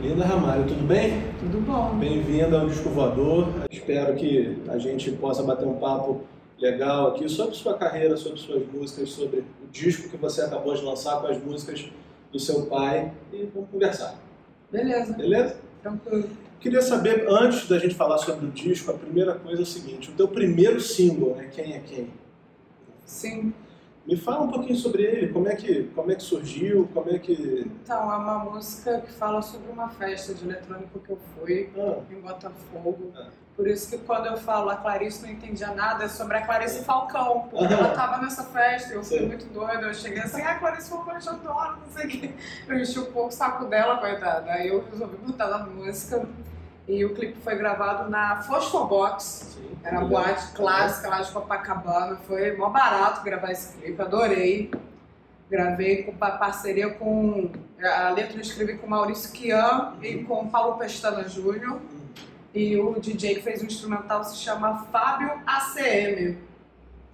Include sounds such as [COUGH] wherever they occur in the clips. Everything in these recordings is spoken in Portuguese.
Linda Ramalho, tudo bem? Tudo bom. Bem-vinda ao Disco Voador. Espero que a gente possa bater um papo legal aqui sobre sua carreira, sobre suas músicas, sobre o disco que você acabou de lançar com as músicas do seu pai e vamos conversar. Beleza. Beleza? Tranquilo. Queria saber, antes da gente falar sobre o disco, a primeira coisa é o seguinte, o teu primeiro single, né, Quem é Quem? Sim. Me fala um pouquinho sobre ele, como é que, como é que surgiu, como é que... Então, é uma música que fala sobre uma festa de eletrônico que eu fui Ah, em Botafogo. Ah. Por isso que quando eu falo a Clarice não entendia nada, é sobre a Clarice Falcão, porque Aham. ela tava nessa festa e eu fui Sim. muito doida. Eu cheguei assim, ah, Clarice Falcão, eu te adoro, não sei o quê. Eu enchi um pouco o saco dela, coitada. Aí eu resolvi botar na música e o clipe foi gravado na Fosfobox. sim. Era Legal. boate clássica lá de Copacabana. Foi mó barato gravar esse clipe, adorei. Gravei com pa- parceria com. A letra eu escrevi com Maurício Kian e com Paulo Pestana Júnior. Hum. E o DJ que fez o instrumental se chama Fábio ACM.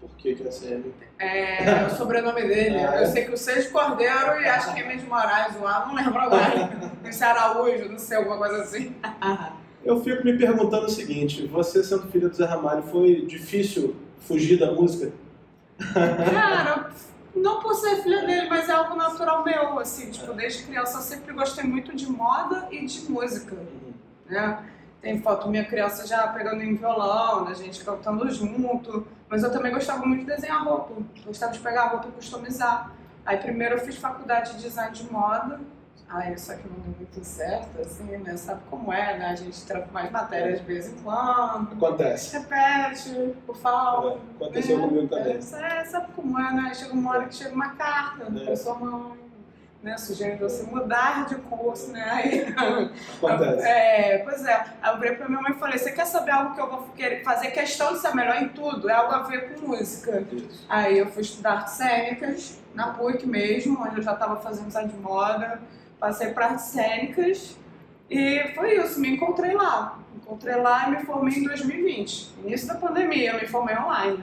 Por que que é CM? É, é o sobrenome dele. Ah, é? Eu sei que o Seis Cordeiro e acho que é de Moraes, o A, não lembro agora. [LAUGHS] Esse Araújo, não sei, alguma coisa assim. [LAUGHS] Eu fico me perguntando o seguinte, você sendo filha do Zé Ramalho, foi difícil fugir da música? Cara, não por ser filha dele, mas é algo natural meu, assim, tipo, desde criança eu sempre gostei muito de moda e de música, né? Tem foto minha criança já pegando em violão, né, a gente cantando junto, mas eu também gostava muito de desenhar roupa, gostava de pegar roupa e customizar. Aí primeiro eu fiz faculdade de design de moda, aí isso aqui não deu muito certo, assim, né? Sabe como é, né? A gente tranca mais matérias de vez em quando, Acontece. repete, por favor. Aconteceu comigo também. É, é, sabe como é, né? Chega uma hora que chega uma carta É. pra sua mãe, né? Sugerindo você mudar de curso, né? Aí, [LAUGHS] Acontece. é, pois é. Aí eu virei pra minha mãe e falei, você quer saber algo que eu vou querer fazer questão de ser melhor em tudo? É algo a ver com música. Isso. Aí eu fui estudar artes cênicas, na PUC mesmo, onde eu já estava fazendo design de moda. Passei para artes cênicas e foi isso, me encontrei lá. Me encontrei lá e me formei em 2020. Início da pandemia, eu me formei online.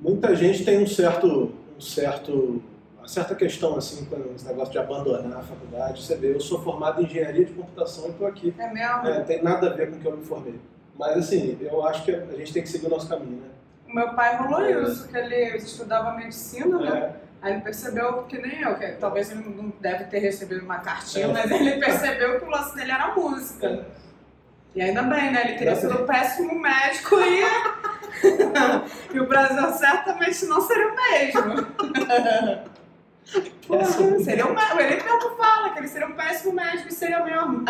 Muita gente tem um certo, um certo, uma certa questão assim com esse negócio de abandonar a faculdade. Você vê, eu sou formado em engenharia de computação e estou aqui. É mesmo? É, tem nada a ver com o que eu me formei. Mas assim, eu acho que a gente tem que seguir o nosso caminho, né? O meu pai rolou isso, que ele estudava medicina, né? É, Aí ele percebeu, que nem eu, que talvez ele não deve ter recebido uma cartinha, É. mas ele percebeu que o lance dele era música. E ainda bem, né? Ele teria sido um péssimo médico e... [LAUGHS] e o Brasil certamente não seria o mesmo. [LAUGHS] Porra, seria um. Ele mesmo fala que ele seria um péssimo médico e seria mesmo.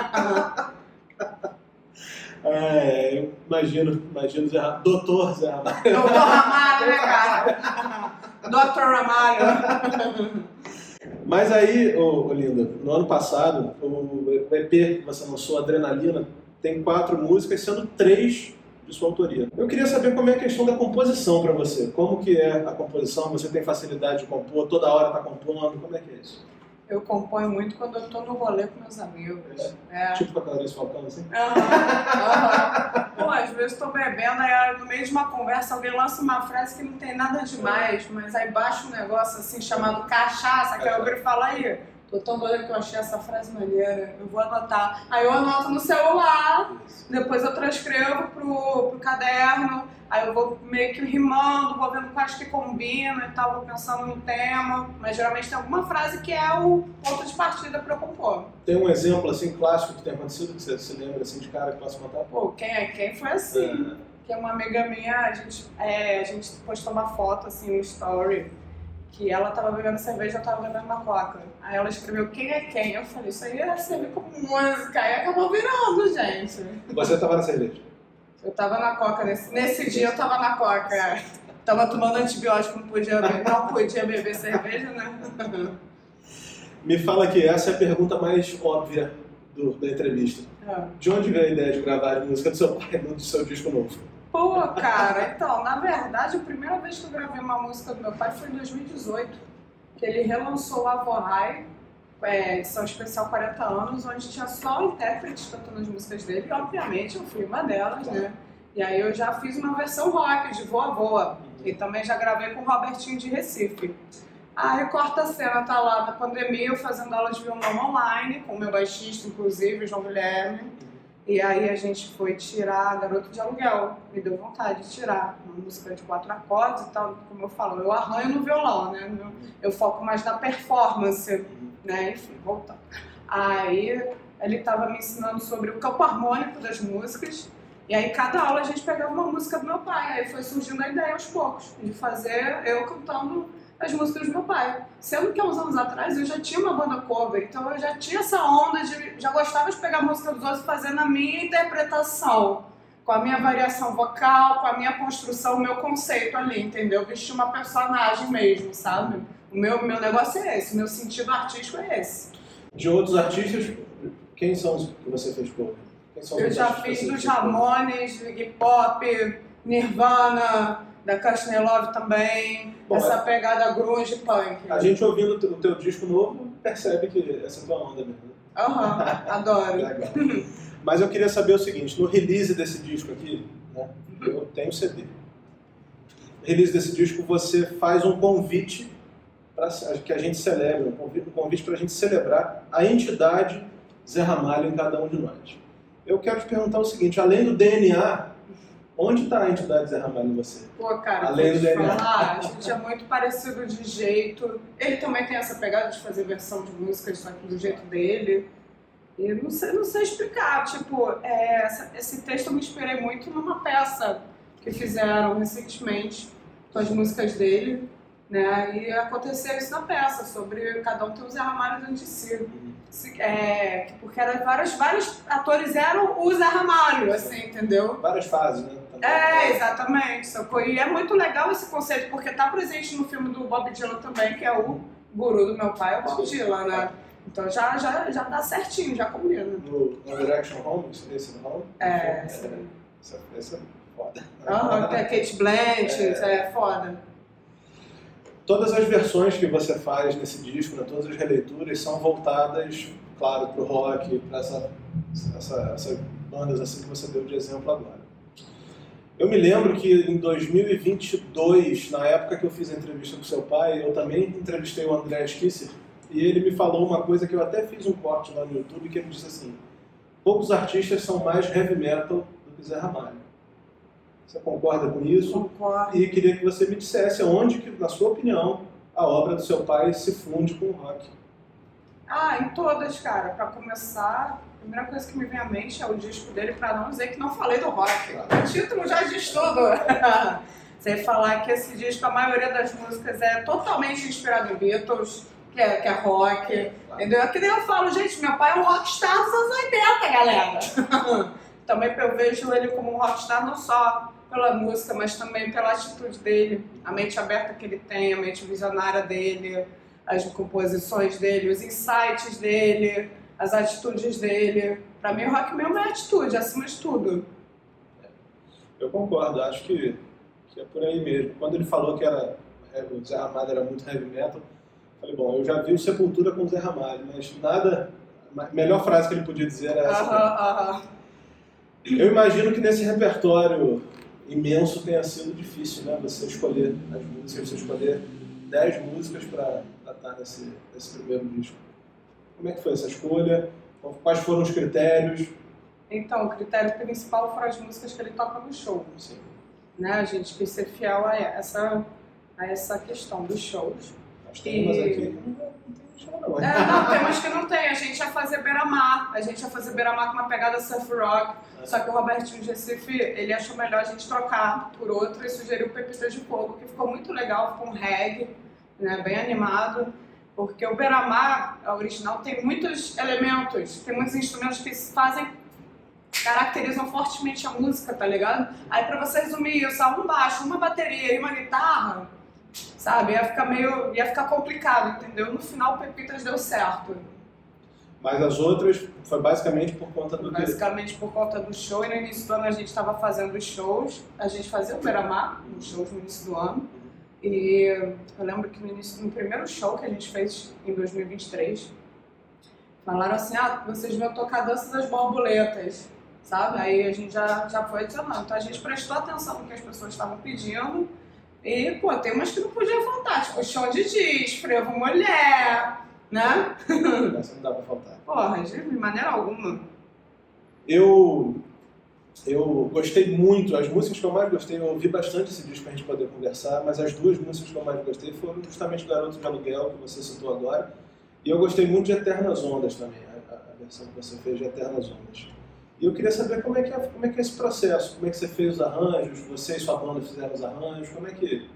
É, eu imagino, imagino Zé Ramalho, doutor Zé Ramalho. Doutor Ramalho, né, cara? Doutor Ramalho. Mas aí, ô, ô, Linda, no ano passado, o EP que você lançou, Adrenalina, tem quatro músicas, sendo três de sua autoria. Eu queria saber como é a questão da composição para você. Como que é a composição? Você tem facilidade de compor? Toda hora tá compondo? Como é que é isso? Eu componho muito quando eu tô no rolê com meus amigos. É. Tipo com a Clarice Falcão, assim? Aham, aham. Pô, às vezes tô bebendo, aí no meio de uma conversa alguém lança uma frase que não tem nada demais, mas aí baixa um negócio assim chamado cachaça, que eu e falo aí, tô tão doida que eu achei essa frase maneira, eu vou anotar. Aí eu anoto no celular, depois eu transcrevo pro, pro caderno, aí eu vou meio que rimando, vou vendo quais que combinam e tal, vou pensando no tema, mas geralmente tem alguma frase que é o ponto de partida pra eu compor. Tem um exemplo assim clássico que tem acontecido que você se lembra assim de cara que possa contar? Pô, quem é quem foi assim. Que é uma amiga minha, a gente, é, a gente postou uma foto, assim, no story, que ela tava bebendo cerveja eu tava bebendo uma coca. Aí ela escreveu quem é quem. Eu falei, isso aí é servir como música. Aí acabou virando, gente. Você tava na cerveja. Eu tava na coca, nesse, nesse dia eu tava na coca. Tava tomando antibiótico, não podia, beber- não podia beber cerveja, né? [LAUGHS] Me fala que essa é a pergunta mais óbvia do- da entrevista. Ah. De onde veio a ideia de gravar a música do seu pai no seu disco novo? Pô, cara, então, na verdade, a primeira vez que eu gravei uma música do meu pai foi em 2018, que ele relançou o Avohai, é, edição especial 40 anos, onde tinha só intérpretes cantando as músicas dele, e obviamente eu fui uma delas, né? E aí eu já fiz uma versão rock de Voa Voa, e também já gravei com o Robertinho de Recife. Aí corta a cena, tá lá na pandemia, eu fazendo aula de violão online, com o meu baixista, inclusive, o João Guilherme. E aí a gente foi tirar Garoto de Aluguel. Me deu vontade de tirar uma música de quatro acordes e tal, como eu falo, eu arranho no violão, né? Eu foco mais na performance, né? Enfim, voltando. Aí ele estava me ensinando sobre o campo harmônico das músicas. E aí cada aula a gente pegava uma música do meu pai. Aí foi surgindo a ideia aos poucos de fazer eu cantando as músicas do meu pai. Sendo que há uns anos atrás eu já tinha uma banda cover, então eu já tinha essa onda de. já gostava de pegar a música dos outros e fazer na minha interpretação. Com a minha variação vocal, com a minha construção, o meu conceito ali, entendeu? Vestir uma personagem mesmo, sabe? O meu, meu negócio é esse, o meu sentido artístico é esse. De outros artistas, quem são os que você fez cover? Eu já fiz dos Ramones, Iggy Pop, Nirvana, da Kashner Love também, Bom, essa pegada grunge punk. A gente ouvindo o teu disco novo percebe que essa é tua onda mesmo. Né? Aham, uhum, adoro. [LAUGHS] Legal. Mas eu queria saber o seguinte, no release desse disco aqui, né, eu tenho CD. No release desse disco você faz um convite para que a gente celebre, um convite, um convite para a gente celebrar a entidade Zé Ramalho em cada um de nós. Eu quero te perguntar o seguinte, além do DNA, Onde está a entidade Zé Ramalho em você? Pô, cara, Além do falar, a gente é muito parecido de jeito. Ele também tem essa pegada de fazer versão de músicas, só que do jeito dele. E não sei, não sei explicar. Tipo, é, essa, esse texto eu me inspirei muito numa peça que fizeram recentemente com as músicas dele. Né? E aconteceu isso na peça, sobre cada um ter um Zé Ramalho dentro de si. É, porque era vários, vários atores eram o Zé Ramalho, assim, entendeu? Várias fases, né? É, exatamente. E é muito legal esse conceito, porque está presente no filme do Bob Dylan também, que é o guru do meu pai, é o Bob Dylan, né? Então já, já, já dá certinho, já combina. No, no Direction Home, esse no Home? É, é sim. Essa, essa é foda. Aham, Kate Blanchett, é. é foda. Todas as versões que você faz nesse disco, né, todas as releituras, são voltadas, claro, para o rock, para essa, essa, essas bandas assim que você deu de exemplo agora. Eu me lembro que em 2022, na época que eu fiz a entrevista com seu pai, eu também entrevistei o André Kisser e ele me falou uma coisa que eu até fiz um corte lá no YouTube, que ele disse assim, poucos artistas são mais heavy metal do que Zé Ramalho. Você concorda com isso? Concordo. E queria que você me dissesse onde, que, na sua opinião, a obra do seu pai se funde com o rock. Ah, em todas, cara. Para começar, primeira coisa que me vem à mente é o disco dele, para não dizer que não falei do rock. O título já diz tudo. [LAUGHS] Sem falar que esse disco, a maioria das músicas é totalmente inspirado em Beatles, que é, que é rock. Entendeu? É que nem eu falo, gente, meu pai é um rockstar dos anos 80, galera. [LAUGHS] também eu vejo ele como um rockstar não só pela música, mas também pela atitude dele, a mente aberta que ele tem, a mente visionária dele, as composições dele, os insights dele as atitudes dele. Para mim, o rock mesmo é atitude, acima de tudo. Eu concordo, acho que, que é por aí mesmo. Quando ele falou que era, o Zé Ramalho era muito heavy metal, falei, bom, eu já vi o Sepultura com o Zé Ramalho, mas nada. A melhor frase que ele podia dizer era essa. Eu imagino que nesse repertório imenso tenha sido difícil, né? Você escolher as músicas, você escolher 10 músicas para estar nesse, nesse primeiro disco. Como é que foi essa escolha? Quais foram os critérios? Então, o critério principal foram as músicas que ele toca no show. Sim. Né? A gente quis ser fiel a essa, a essa questão dos shows. Nós temos e... aqui não tem não. É, não, tem umas que não tem. A gente ia fazer beira-mar. A gente ia fazer beira-mar com uma pegada surf rock. É. Só que o Robertinho de Recife, ele achou melhor a gente trocar por outro e sugeriu Pepita de Fogo, que ficou muito legal, ficou um reggae, né, bem animado. Porque o Beramar, a original, tem muitos elementos, tem muitos instrumentos que fazem, caracterizam fortemente a música, tá ligado? Aí pra você resumir isso, um baixo, uma bateria e uma guitarra, sabe? Ia ficar meio, ia ficar complicado, entendeu? No final, o Pepitas deu certo. Mas as outras foi basicamente por conta do Basicamente por conta do show. E no início do ano a gente estava fazendo shows. A gente fazia o Beira-Mar, os shows no início do ano. E eu lembro que no início, no primeiro show que a gente fez em 2023, falaram assim, ah, vocês vão tocar Dança das Borboletas, sabe? Aí a gente já, já foi adicionando. Então a gente prestou atenção no que as pessoas estavam pedindo E, pô, tem umas que não podia faltar, tipo chão de giz, frevo mulher, né? Essa não dá pra faltar. Porra, de maneira alguma. Eu, eu gostei muito, as músicas que eu mais gostei, eu ouvi bastante esse disco pra gente poder conversar, mas as duas músicas que eu mais gostei foram justamente Garoto de Aluguel, que você citou agora, e eu gostei muito de Eternas Ondas também, a, a versão que você fez de Eternas Ondas. E eu queria saber como é, que é, como é que é esse processo, como é que você fez os arranjos, você e sua banda fizeram os arranjos, como é que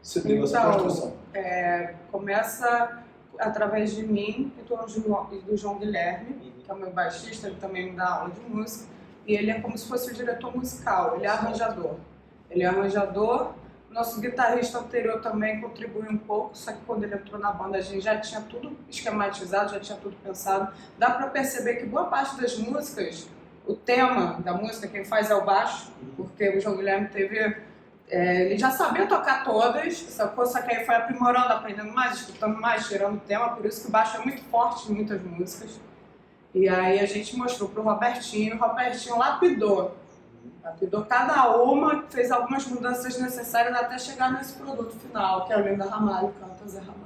você essa Então, construção? É, começa através de mim e do João, e do João Guilherme, que é o meu baixista, ele também me dá aula de música, e ele é como se fosse o diretor musical, ele é arranjador. Ele é arranjador, nosso guitarrista anterior também contribuiu um pouco, só que quando ele entrou na banda a gente já tinha tudo esquematizado, já tinha tudo pensado. Dá pra perceber que boa parte das músicas, o tema da música, quem faz é o baixo, porque o João Guilherme teve é, ele já sabia tocar todas? Só que aí foi aprimorando, aprendendo mais, escutando mais, tirando o tema, por isso que o baixo é muito forte em muitas músicas. E aí a gente mostrou pro Robertinho, o Robertinho lapidou. Lapidou cada uma, fez algumas mudanças necessárias até chegar nesse produto final, que é o Linda Ramalho, canta Zé Ramalho.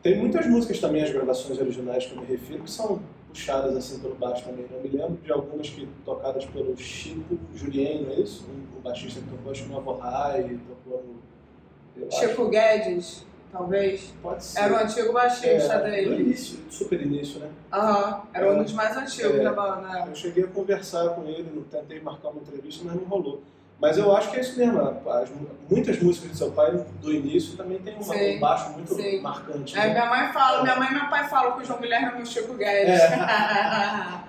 Tem muitas músicas também, as gravações originais que eu me refiro, que são puxadas assim pelo baixo também. Eu me lembro de algumas que tocadas pelo Chico Julien, não é isso? O baixista que tocou, acho que no Avohai, tocou no... Chico acho- Guedes, talvez. Pode ser. Era o antigo baixista É, no dele. início, super início, né? Aham, era um dos mais antigos É. da banda. Eu cheguei a conversar com ele, tentei marcar uma entrevista, mas não rolou. Mas eu acho que é isso mesmo. as- muitas músicas do seu pai, do início, também tem uma- um baixo muito sim. marcante. É, né? minha mãe fala, minha mãe e meu pai falam que o João Guilherme é meu Chico Guedes. [LAUGHS]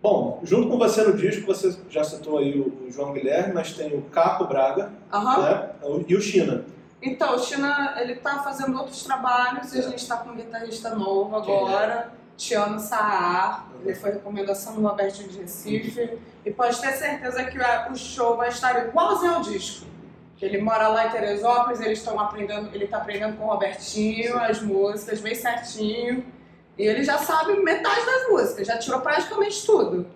Bom, junto com você no disco, você já citou aí o, o João Guilherme, mas tem o Caco Braga Aham. né? e o China. Então, o China, ele tá fazendo outros trabalhos e a gente tá com um guitarrista novo agora, Tiano Saar. Ele foi recomendação do Roberto de Recife. E pode ter certeza que o show vai estar igualzinho ao disco. Ele mora lá em Teresópolis, eles estão aprendendo, ele tá aprendendo com o Robertinho as músicas, bem certinho. E ele já sabe metade das músicas, já tirou praticamente tudo.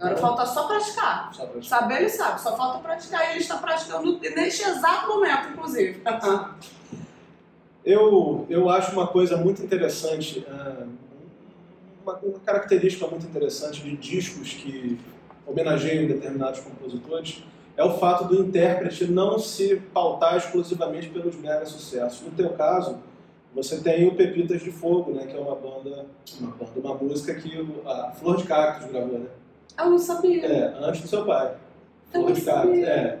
Agora falta só praticar. Só pra- Saber ele sabe, só falta praticar e ele está praticando neste exato momento, inclusive. [LAUGHS] Eu, eu acho uma coisa muito interessante, ah, uma, uma característica muito interessante de discos que homenageiam determinados compositores é o fato do intérprete não se pautar exclusivamente pelos mega sucessos. No teu caso, você tem o Pepitas de Fogo, né, que é uma banda, uma banda, uma música que a Flor de Cactus gravou, né? Eu não sabia. É, antes do seu pai. Eu não sabia. é.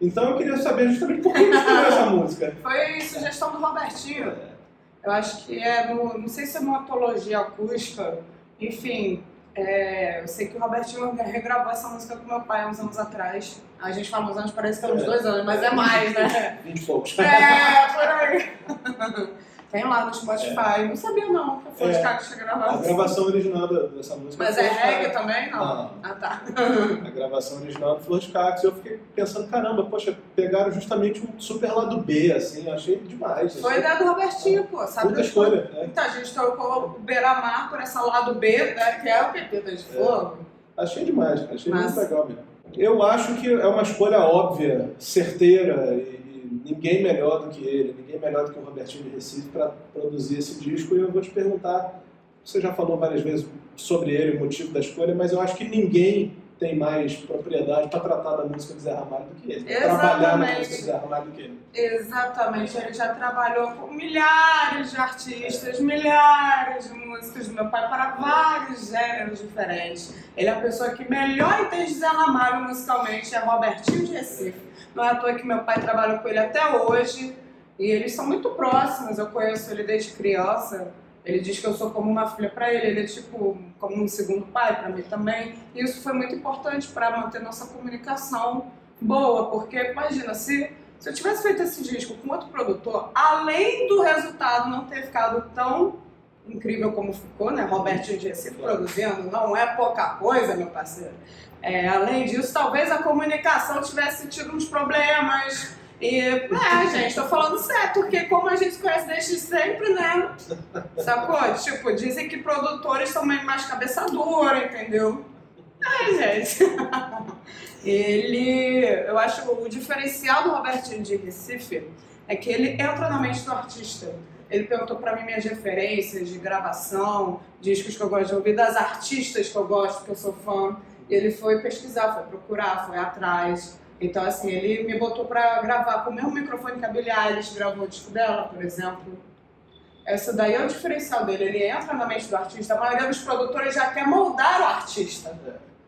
Então eu queria saber justamente por que você escolheu essa [LAUGHS] música. Foi sugestão do Robertinho. É. Eu acho que é, no, não sei se é uma antologia acústica, enfim. é, eu sei que o Robertinho regravou essa música com meu pai há uns anos atrás. A gente fala uns anos, parece que é uns É. dois anos, mas é mais, né? [LAUGHS] 20 e poucos. É, por aí. [LAUGHS] Tem lá no Spotify. Não sabia não que foi É. caras que A gravação original dessa música Mas é de reggae também? Não. Não. Ah, tá. A gravação original do Flor de Cactus. Eu fiquei pensando, caramba, poxa, pegaram justamente um super lado B, assim, eu achei demais. Foi achei ideia do Robertinho, pô. Sabe Puta das escolha, né? Então, a gente trocou o Beira-Mar por essa lado B, né, que é o Pepitas de É. Fogo. Achei demais, achei Mas- muito legal mesmo. Eu acho que é uma escolha óbvia, certeira, e ninguém melhor do que ele, ninguém melhor do que o Robertinho de Recife para produzir esse disco. E eu vou te perguntar, você já falou várias vezes sobre ele, o motivo da escolha, mas eu acho que ninguém tem mais propriedade para tratar da música do Zé Ramalho do que ele. pra Trabalhar na Exatamente. música do Zé Ramalho do que ele. Exatamente, ele já trabalhou com milhares de artistas, milhares de músicas do meu pai para vários gêneros diferentes. Ele é a pessoa que melhor entende Zé Ramalho musicalmente, é Robertinho de Recife. Não é à toa que meu pai trabalha com ele até hoje e eles são muito próximos, eu conheço ele desde criança. Ele diz que eu sou como uma filha para ele, ele é tipo como um segundo pai para mim também. E isso foi muito importante para manter nossa comunicação boa, porque imagina, se, se eu tivesse feito esse disco com outro produtor, além do resultado não ter ficado tão incrível como ficou, né? Robertinho de Recife produzindo, não é pouca coisa, meu parceiro. É, além disso, talvez a comunicação tivesse tido uns problemas. E, é, gente, tô falando sério, porque como a gente conhece desde sempre, né? Sacou? Tipo, dizem que produtores são mais cabeça dura, entendeu? Ai, gente. [LAUGHS] ele. Eu acho o diferencial do Robertinho de Recife é que ele entra na mente do artista. Ele perguntou para mim minhas referências de gravação, discos que eu gosto de ouvir, das artistas que eu gosto, que eu sou fã. Ele foi pesquisar, foi procurar, foi atrás. Então, assim, ele me botou para gravar com o mesmo microfone que a Billie Eilish gravou o disco dela, por exemplo. Essa daí é o diferencial dele. Ele entra na mente do artista. A maioria dos produtores já quer moldar o artista.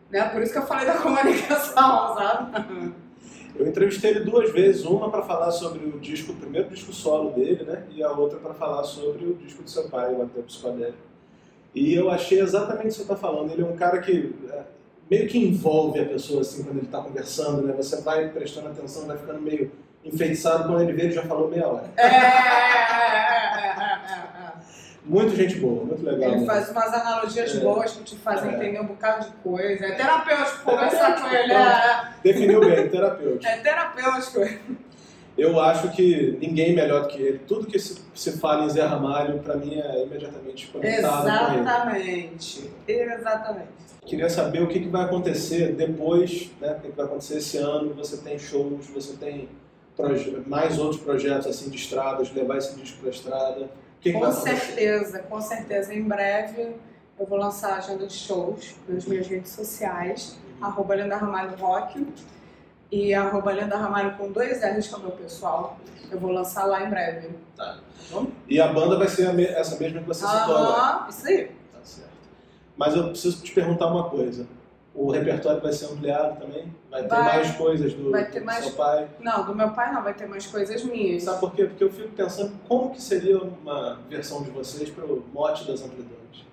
Né? Por isso que eu falei da [LAUGHS] comunicação, sabe? Eu entrevistei ele duas vezes, uma para falar sobre o disco, o primeiro disco solo dele, né? E a outra para falar sobre o disco seu pai, o Até Psicodélico. E eu achei exatamente o que você está falando. Ele é um cara que é, meio que envolve a pessoa assim quando ele está conversando, né? Você vai prestando atenção, vai ficando meio enfeitiçado quando ele vê ele já falou meia hora. É, é, é. Muito gente boa, muito legal. Ele né? faz umas analogias boas que te fazem entender um bocado de coisa. É terapêutico conversar com [LAUGHS] ele. Definiu bem, terapêutico. é terapêutico. Eu acho que ninguém melhor do que ele. Tudo que se, se fala em Zé Ramalho, para mim, é imediatamente conectado com ele. Exatamente. Exatamente. Queria saber o que, que vai acontecer depois, né? O que, que vai acontecer esse ano. Você tem shows, você tem mais outros projetos assim de estradas, levar esse disco para estrada. Que, que Com acontecer? certeza, com certeza. Em breve eu vou lançar a agenda de shows nas minhas redes sociais, arroba Linda Ramalho Rock e arroba Linda Ramalho com dois R's, que é o meu pessoal. Eu vou lançar lá em breve. E a banda vai ser me- essa mesma que você citou agora. Isso aí. Tá certo. Mas eu preciso te perguntar uma coisa. O repertório vai ser ampliado também? Vai ter Vai. mais coisas do, Vai ter do mais- seu pai? Não, do meu pai não, vai ter mais coisas minhas. Sabe por quê? Porque eu fico pensando como que seria uma versão de vocês para o mote das amplitudes.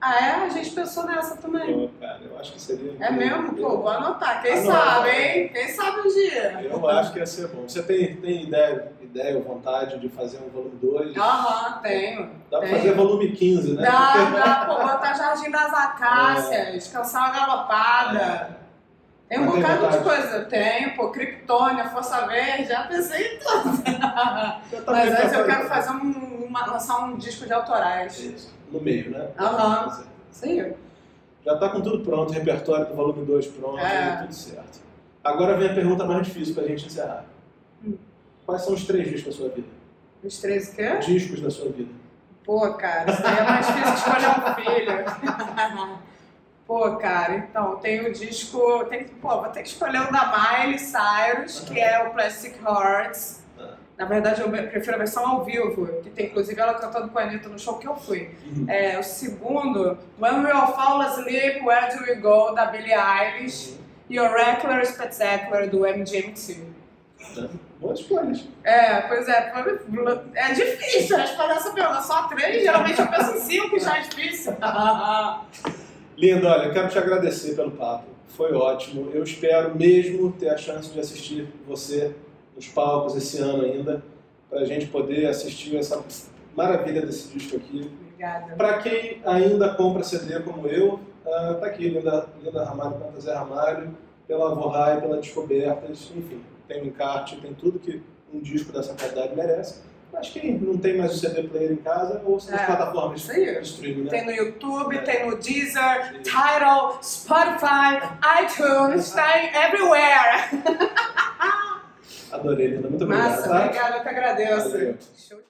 Ah, é? A gente pensou nessa também. Pô, cara, eu acho que seria... É mesmo? Pô, vou anotar. Quem Anota. sabe, hein? Quem sabe um dia. Eu acho que ia ser bom. Você tem, tem ideia, ideia ou vontade de fazer um volume 2? Aham, tenho. Dá pra tenho. fazer volume 15, né? Dá, dá, pô, botar Jardim das Acácias, Canção Galopada. Tem um Mas tem bocado de vontade? coisa. Tenho, pô, Kryptônia, Força Verde, já pensei em tudo. [LAUGHS] Tá Mas antes eu quero fazer um, uma- lançar um disco de autorais. Isso, no meio, né? Aham. Aí. Já tá com tudo pronto, repertório do volume 2 pronto, É. tudo certo. Agora vem a pergunta mais difícil pra gente encerrar. Hum. Quais são os três discos da sua vida? Os três o quê? Discos da sua vida. Pô, cara, isso daí é mais difícil de escolher um filho. [LAUGHS] Pô, cara, então, tem o disco. Tem, pô, vou ter que escolher o da Miley Cyrus, que é o Plastic Hearts. Ah. Na verdade, eu prefiro a versão ao vivo, que tem inclusive ela cantando com a Anitta no show que eu fui. Uhum. É, o segundo, When We All Fall Asleep, Where Do We Go, da Billie Eilish. E o Regular Spectacular, do MGMT. Boas escolhas. É, pois é, é difícil responder essa pergunta. Só três, geralmente eu penso em cinco, já é difícil. [LAUGHS] Lindo, olha, quero te agradecer pelo papo. Foi ótimo. Eu espero mesmo ter a chance de assistir você nos palcos esse ano ainda, para a gente poder assistir essa maravilha desse disco aqui. Obrigada. Para quem ainda compra CD como eu, ah, tá aqui, Linda, Linda Ramalho, Canta Zé Ramalho, pela Vorrai, pela Descobertas, enfim, tem um encarte, tem tudo que um disco dessa qualidade merece. Mas quem não tem mais o CD player em casa, ouça nas É, plataformas de streaming, né? Tem no YouTube, tem no Deezer, Tidal, Spotify, iTunes, tá em everywhere. [LAUGHS] Adorei, Linda. Muito obrigado. Massa, tá? obrigada, eu que agradeço. Valeu. Show.